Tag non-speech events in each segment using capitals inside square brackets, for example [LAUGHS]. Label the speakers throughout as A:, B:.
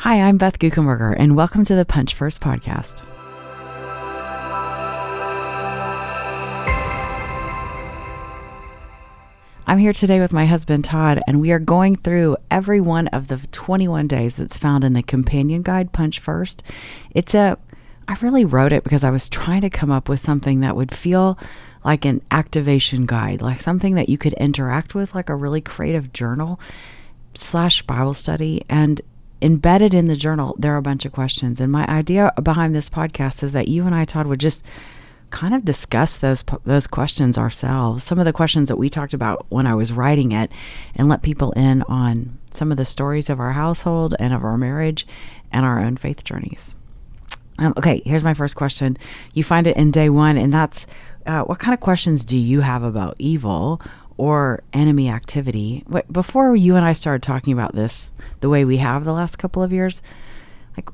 A: Hi, I'm Beth Guckenberger, and welcome to the Punch First podcast. I'm here today with my husband Todd, and we are going through every one of the 21 days that's found in the companion guide Punch First. It's a, I really wrote it because I was trying to come up with something that would feel like an activation guide, like something that you could interact with, like a really creative journal slash Bible study. And embedded in the journal, there are a bunch of questions. And my idea behind this podcast is that you and I, Todd, would just kind of discuss those those questions ourselves. Some of the questions that we talked about when I was writing it, and let people in on some of the stories of our household and of our marriage and our own faith journeys. Um, okay, here's my first question. You find it in day one, and that's uh, what kind of questions do you have about evil or enemy activity? Before you and I started talking about this the way we have the last couple of years, like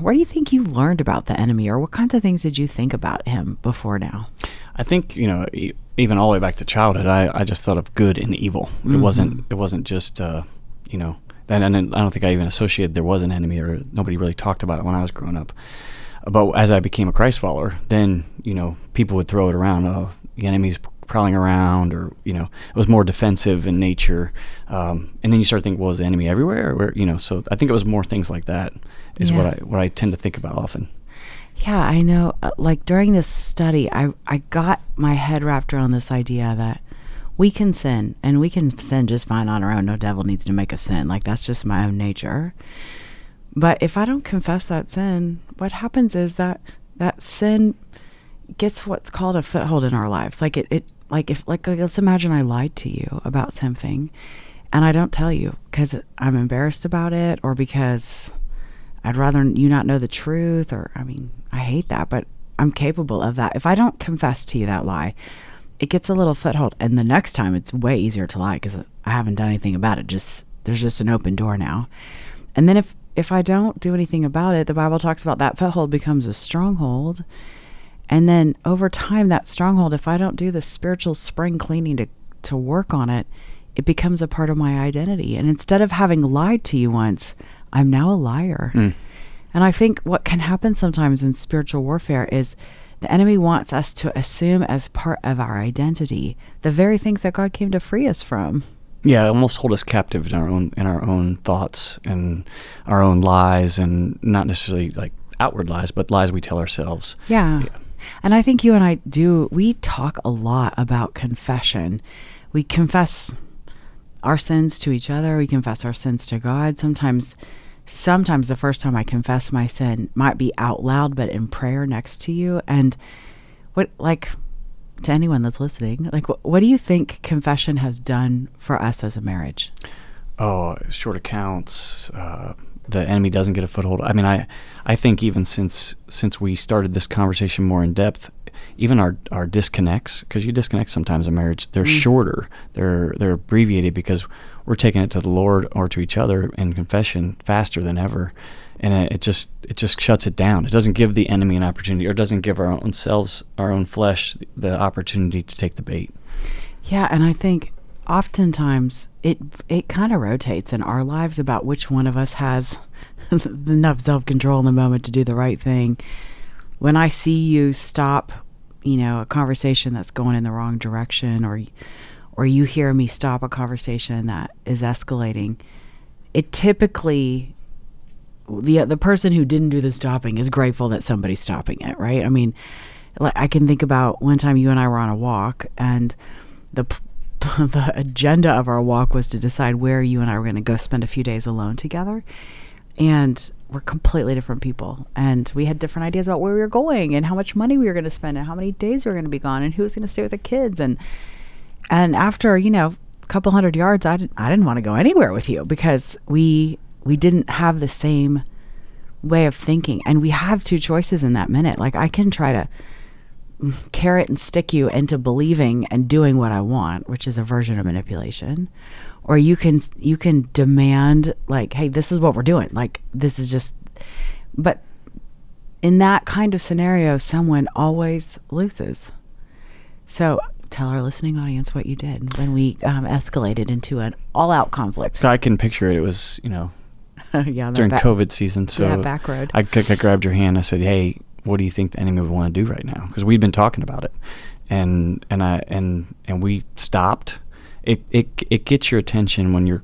A: where do you think you learned about the enemy or what kinds of things did you think about him before now
B: i think you know even all the way back to childhood i, I just thought of good and evil mm-hmm. it wasn't it wasn't just uh, you know and i don't think i even associated there was an enemy or nobody really talked about it when i was growing up but as i became a christ follower then you know people would throw it around oh the enemy's prowling around or you know it was more defensive in nature um, and then you start thinking well is the enemy everywhere? Or you know so i think it was more things like that is yeah. what i what i tend to think about often.
A: Yeah i know uh, like during this study i i got my head wrapped around this idea that we can sin and we can sin just fine on our own. No devil needs to make us sin. Like that's just my own nature. But if i don't confess that sin what happens is that that sin gets what's called a foothold in our lives. Like it, it like if like, let's imagine I lied to you about something and I don't tell you because I'm embarrassed about it or because I'd rather you not know the truth or I mean I hate that but I'm capable of that. If I don't confess to you that lie, it gets a little foothold and the next time it's way easier to lie cuz I haven't done anything about it. Just there's just an open door now. And then if if I don't do anything about it, the Bible talks about that foothold becomes a stronghold and then over time, that stronghold, if I don't do the spiritual spring cleaning to, to work on it, it becomes a part of my identity. And instead of having lied to you once, I'm now a liar. Mm. And I think what can happen sometimes in spiritual warfare is the enemy wants us to assume as part of our identity the very things that God came to free us from.
B: Yeah, almost hold us captive in our own in our own thoughts and our own lies and not necessarily like outward lies, but lies we tell ourselves.
A: Yeah. yeah. And I think you and I do, we talk a lot about confession. We confess our sins to each other, we confess our sins to God. Sometimes, sometimes the first time I confess my sin might be out loud, but in prayer next to you. And what, like, to anyone that's listening, like, what, what do you think confession has done for us as a marriage?
B: Oh, short accounts, uh, the enemy doesn't get a foothold. I mean, I I think even since since we started this conversation more in depth, even our our disconnects because you disconnect sometimes in marriage, they're mm. shorter. They're they're abbreviated because we're taking it to the Lord or to each other in confession faster than ever, and it, it just it just shuts it down. It doesn't give the enemy an opportunity, or doesn't give our own selves, our own flesh, the opportunity to take the bait.
A: Yeah, and I think oftentimes it it kind of rotates in our lives about which one of us has [LAUGHS] enough self-control in the moment to do the right thing. When I see you stop, you know, a conversation that's going in the wrong direction or or you hear me stop a conversation that is escalating, it typically the the person who didn't do the stopping is grateful that somebody's stopping it, right? I mean, I can think about one time you and I were on a walk and the [LAUGHS] the agenda of our walk was to decide where you and I were going to go spend a few days alone together. And we're completely different people. And we had different ideas about where we were going and how much money we were going to spend and how many days we were going to be gone and who was going to stay with the kids. And, and after, you know, a couple hundred yards, I, did, I didn't want to go anywhere with you because we, we didn't have the same way of thinking. And we have two choices in that minute. Like I can try to, carrot and stick you into believing and doing what I want, which is a version of manipulation. Or you can you can demand like, hey, this is what we're doing. Like this is just but in that kind of scenario, someone always loses. So tell our listening audience what you did when we um, escalated into an all-out conflict.
B: I can picture it. It was, you know, [LAUGHS]
A: yeah,
B: during
A: back,
B: COVID season. So
A: yeah, back road.
B: I, I grabbed your hand. I said, "Hey, what do you think the enemy would want to do right now?" Because we'd been talking about it, and and I and and we stopped. It it it gets your attention when you're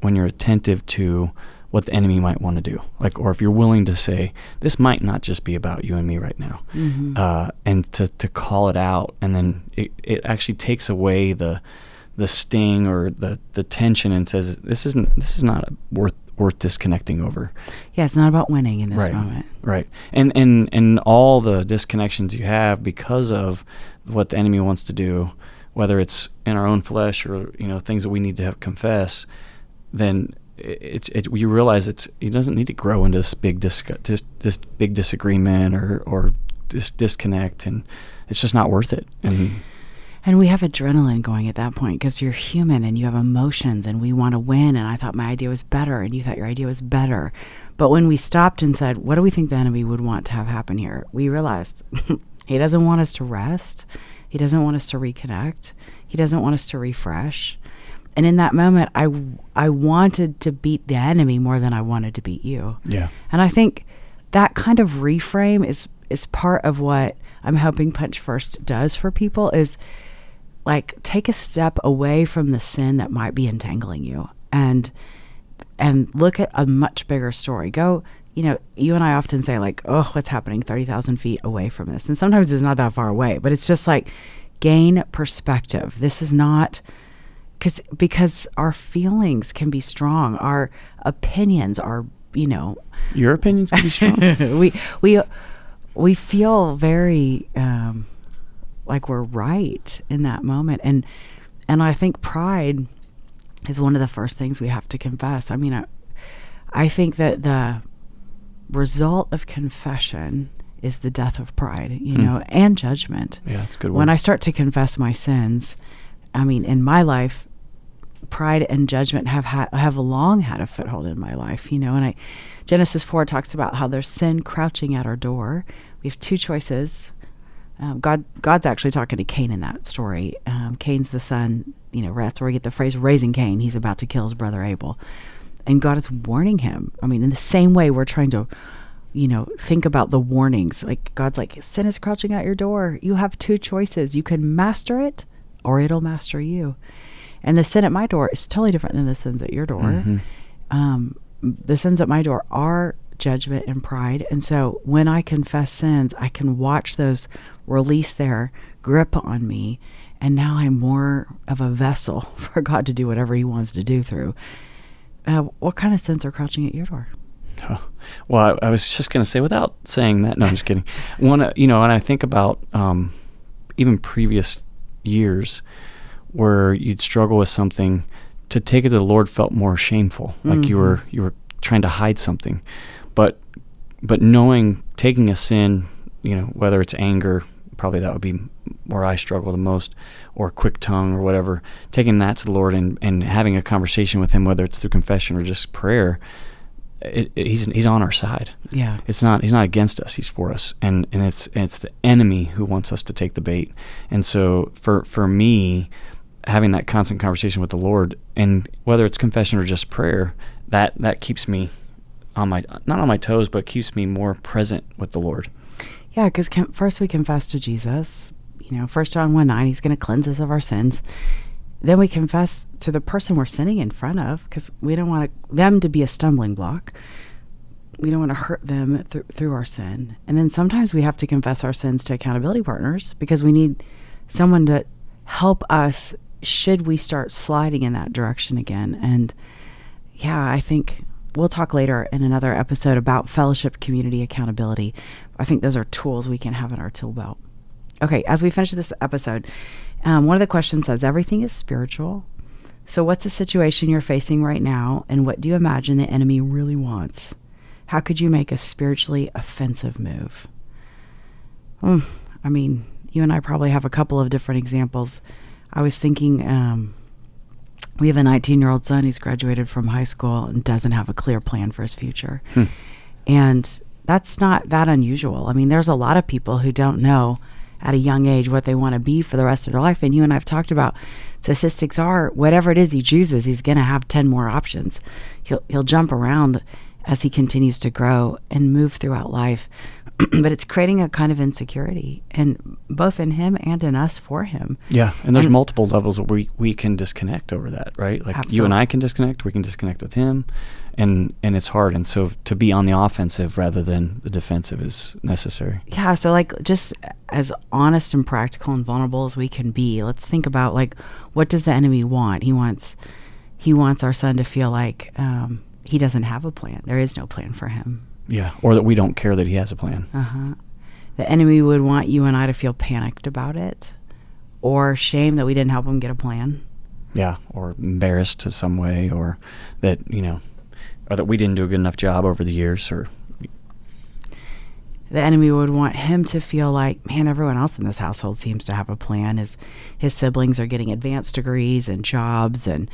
B: when you're attentive to what the enemy might want to do, like, or if you're willing to say, "This might not just be about you and me right now,"
A: Mm-hmm.
B: uh, and to to call it out, and then it it actually takes away the the sting or the the tension and says, "This isn't this is not worth worth disconnecting over."
A: yeah, it's not about winning in this
B: Right.
A: moment.
B: Right. And and and all the disconnections you have because of what the enemy wants to do, whether it's in our own flesh or you know things that we need to have confess, then it's it, you realize it's it doesn't need to grow into this big dis, dis this big disagreement or or this disconnect and it's just not worth it. And [LAUGHS]
A: And we have adrenaline going at that point because you're human and you have emotions and we want to win. And I thought my idea was better and you thought your idea was better. But when we stopped and said, what do we think the enemy would want to have happen here? We realized [LAUGHS] he doesn't want us to rest. He doesn't want us to reconnect. He doesn't want us to refresh. And in that moment, I, I wanted to beat the enemy more than I wanted to beat you.
B: yeah.
A: And I think that kind of reframe is is part of what I'm hoping Punch First does for people is like take a step away from the sin that might be entangling you and and look at a much bigger story. Go, you know, you and I often say like, oh, what's happening 30,000 feet away from this? And sometimes it's not that far away, but it's just like gain perspective. This is not because because our feelings can be strong. Our opinions are, you know,
B: Your opinions can be strong. [LAUGHS]
A: we we we feel very um, like we're right in that moment, and and I think pride is one of the first things we have to confess. I mean, I, I think that the result of confession is the death of pride, you
B: Hmm.
A: know, and judgment.
B: yeah, it's good.
A: When. I start to confess my sins, I mean, in my life, pride and judgment have had have long had a foothold in my life, you know. And I, Genesis four talks about how there's sin crouching at our door. We have two choices. Um, God, God's actually talking to Cain in that story. Um, Cain's the son, you know. That's where we get the phrase "raising Cain." He's about to kill his brother Abel, and God is warning him. I mean, in the same way, we're trying to you know, think about the warnings. Like God's like, sin is crouching at your door. You have two choices. You can master it or it'll master you. And the sin at my door is totally different than the sins at your door.
B: Mhm.
A: Um, the sins at my door are judgment and pride. And so when I confess sins, I can watch those release their grip on me. And now I'm more of a vessel [LAUGHS] for God to do whatever He wants to do through. Uh, what kind of sins are crouching at your door?
B: Oh, well, I, I was just going to say, without saying that, no, I'm just kidding. One, uh, you know, and I think about um, even previous years where you'd struggle with something, to take it to the Lord felt more shameful, like you were you were trying to hide something, but but knowing taking a sin, you know, whether it's anger, probably that would be where I struggle the most, or quick tongue or whatever, taking that to the Lord and and having a conversation with Him, whether it's through confession or just prayer it, it- he's he's on our side.
A: Yeah.
B: It's not he's not against us. He's for us, and and it's it's the enemy who wants us to take the bait. And so for for me, having that constant conversation with the Lord, and whether it's confession or just prayer, that that keeps me on my not on my toes, but keeps me more present with the Lord.
A: Yeah, because first we confess to Jesus. You know, First John 1 9, he's going to cleanse us of our sins. Then we confess to the person we're sinning in front of because we don't want them to be a stumbling block. We don't want to hurt them th- through our sin. And then sometimes we have to confess our sins to accountability partners because we need someone to help us should we start sliding in that direction again. And yeah, I think we'll talk later in another episode about fellowship, community, accountability. I think those are tools we can have in our tool belt. Okay, as we finish this episode, um, one of the questions says everything is spiritual. So, what's the situation you're facing right now, and what do you imagine the enemy really wants? How could you make a spiritually offensive move? Hmm, I mean, you and I probably have a couple of different examples. I was thinking um, we have a 19 year old son who's graduated from high school and doesn't have a clear plan for his future. Hmm. And that's not that unusual. I mean, there's a lot of people who don't know at a young age what they want to be for the rest of their life. And you and I have talked about statistics are whatever it is he chooses, he's going to have 10 more options. He'll, he'll jump around as he continues to grow and move throughout life. [CLEARS THROAT] but it's creating a kind of insecurity and both in him and in us for him.
B: Yeah, and there's and, multiple levels where we we can disconnect over that, right? Like absolutely. you and I can disconnect, we can disconnect with him and and it's hard and so to be on the offensive rather than the defensive is necessary.
A: Yeah, so like just as honest and practical and vulnerable as we can be, let's think about like what does the enemy want? He wants he wants our son to feel like um, he doesn't have a plan. There is no plan for him
B: yeah, or that we don't care that he has a plan.
A: Uh-huh. The enemy would want you and I to feel panicked about it or shame that we didn't help him get a plan.
B: Yeah, or embarrassed to some way or that, you know, or that we didn't do a good enough job over the years or
A: the enemy would want him to feel like, man, everyone else in this household seems to have a plan. His his siblings are getting advanced degrees and jobs, and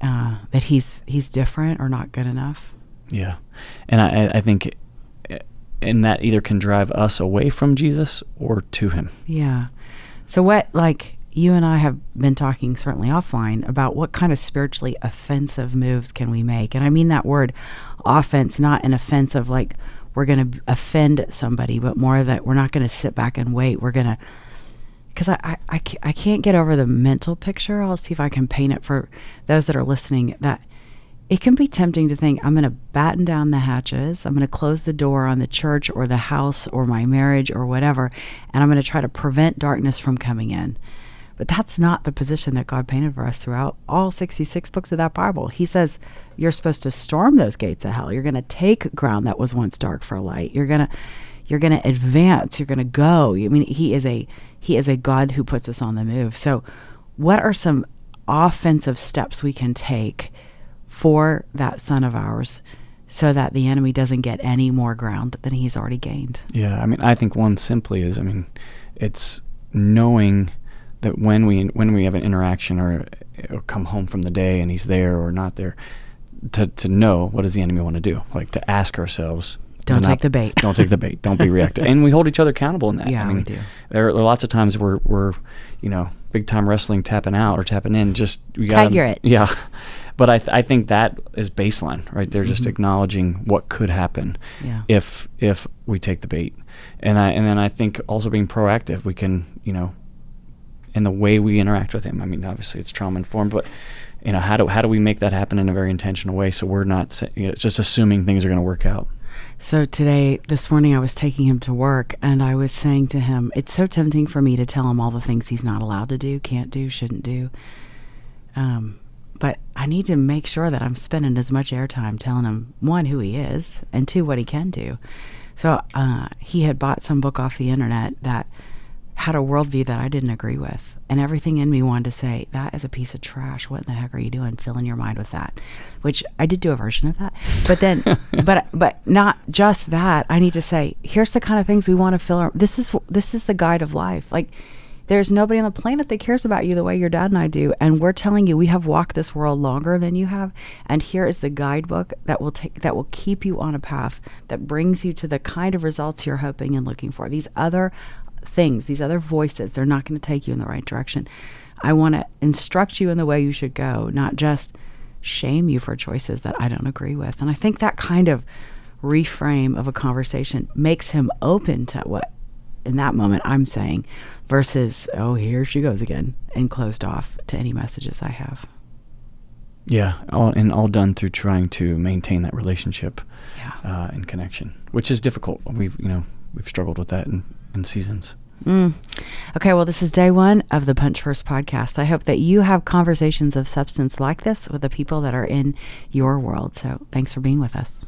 A: uh, that he's he's different or not good enough.
B: Yeah, and I, I think, and that either can drive us away from Jesus or to Him.
A: Yeah. So what, like you and I have been talking certainly offline about what kind of spiritually offensive moves can we make, and I mean that word, offense, not an offensive like we're going to offend somebody, but more that we're not going to sit back and wait. We're going to because I, I, I, I can't get over the mental picture. I'll see if I can paint it for those that are listening. That it can be tempting to think I'm going to batten down the hatches, I'm going to close the door on the church or the house or my marriage or whatever, and I'm going to try to prevent darkness from coming in. But that's not the position that God painted for us throughout all 66 books of that Bible. He says you're supposed to storm those gates of hell. You're going to take ground that was once dark for light. You're going to you're going to advance. You're going to go. I mean, he is a he is a God who puts us on the move. So, what are some offensive steps we can take for that son of ours so that the enemy doesn't get any more ground than he's already gained.
B: Yeah, I mean, I think one simply is, I mean, it's knowing that when we when we have an interaction or, or come home from the day and he's there or not there, to to know what does the enemy want to do, like to ask ourselves.
A: Don't take not, the bait.
B: don't take the bait. Don't be reactive. and we hold each other accountable in that.
A: Yeah,
B: I mean,
A: we do.
B: There are, lots of times where we're, you know, big time wrestling tapping out or tapping in. Just
A: we got Tiger it.
B: Yeah, [LAUGHS] but I, th- I think that is baseline, right? They're just mm-hmm. acknowledging what could happen
A: yeah.
B: if if we take the bait, and I and then I think also being proactive. We can you know, in the way we interact with him. I mean, obviously it's trauma informed, but you know, how do how do we make that happen in a very intentional way so we're not you know, just assuming things are going to work out.
A: So today, this morning, I was taking him to work and I was saying to him, it's so tempting for me to tell him all the things he's not allowed to do, can't do, shouldn't do. Um, but I need to make sure that I'm spending as much airtime telling him one who he is and two what he can do. So uh, he had bought some book off the internet that had a worldview that I didn't agree with, and everything in me wanted to say that is a piece of trash. What in the heck are you doing, filling your mind with that? Which I did do a version of that, but then, [LAUGHS] but but not just that. I need to say here's the kind of things we want to fill. Our, this is this is the guide of life, like there's nobody on the planet that cares about you the way your dad and I do. And we're telling you we have walked this world longer than you have. And here is the guidebook that will take that will keep you on a path that brings you to the kind of results you're hoping and looking for. These other things, these other voices, they're not going to take you in the right direction. I want to instruct you in the way you should go, not just shame you for choices that I don't agree with. And I think that kind of reframe of a conversation makes him open to what in that moment I'm saying versus, oh, here she goes again, and closed off to any messages I have.
B: Yeah, all, and all done through trying to maintain that relationship
A: yeah.
B: uh, and connection, which is difficult. We've you know we've struggled with that in, in seasons.
A: Mm. Okay, well, this is day one of the Punch First podcast. I hope that you have conversations of substance like this with the people that are in your world. So thanks for being with us.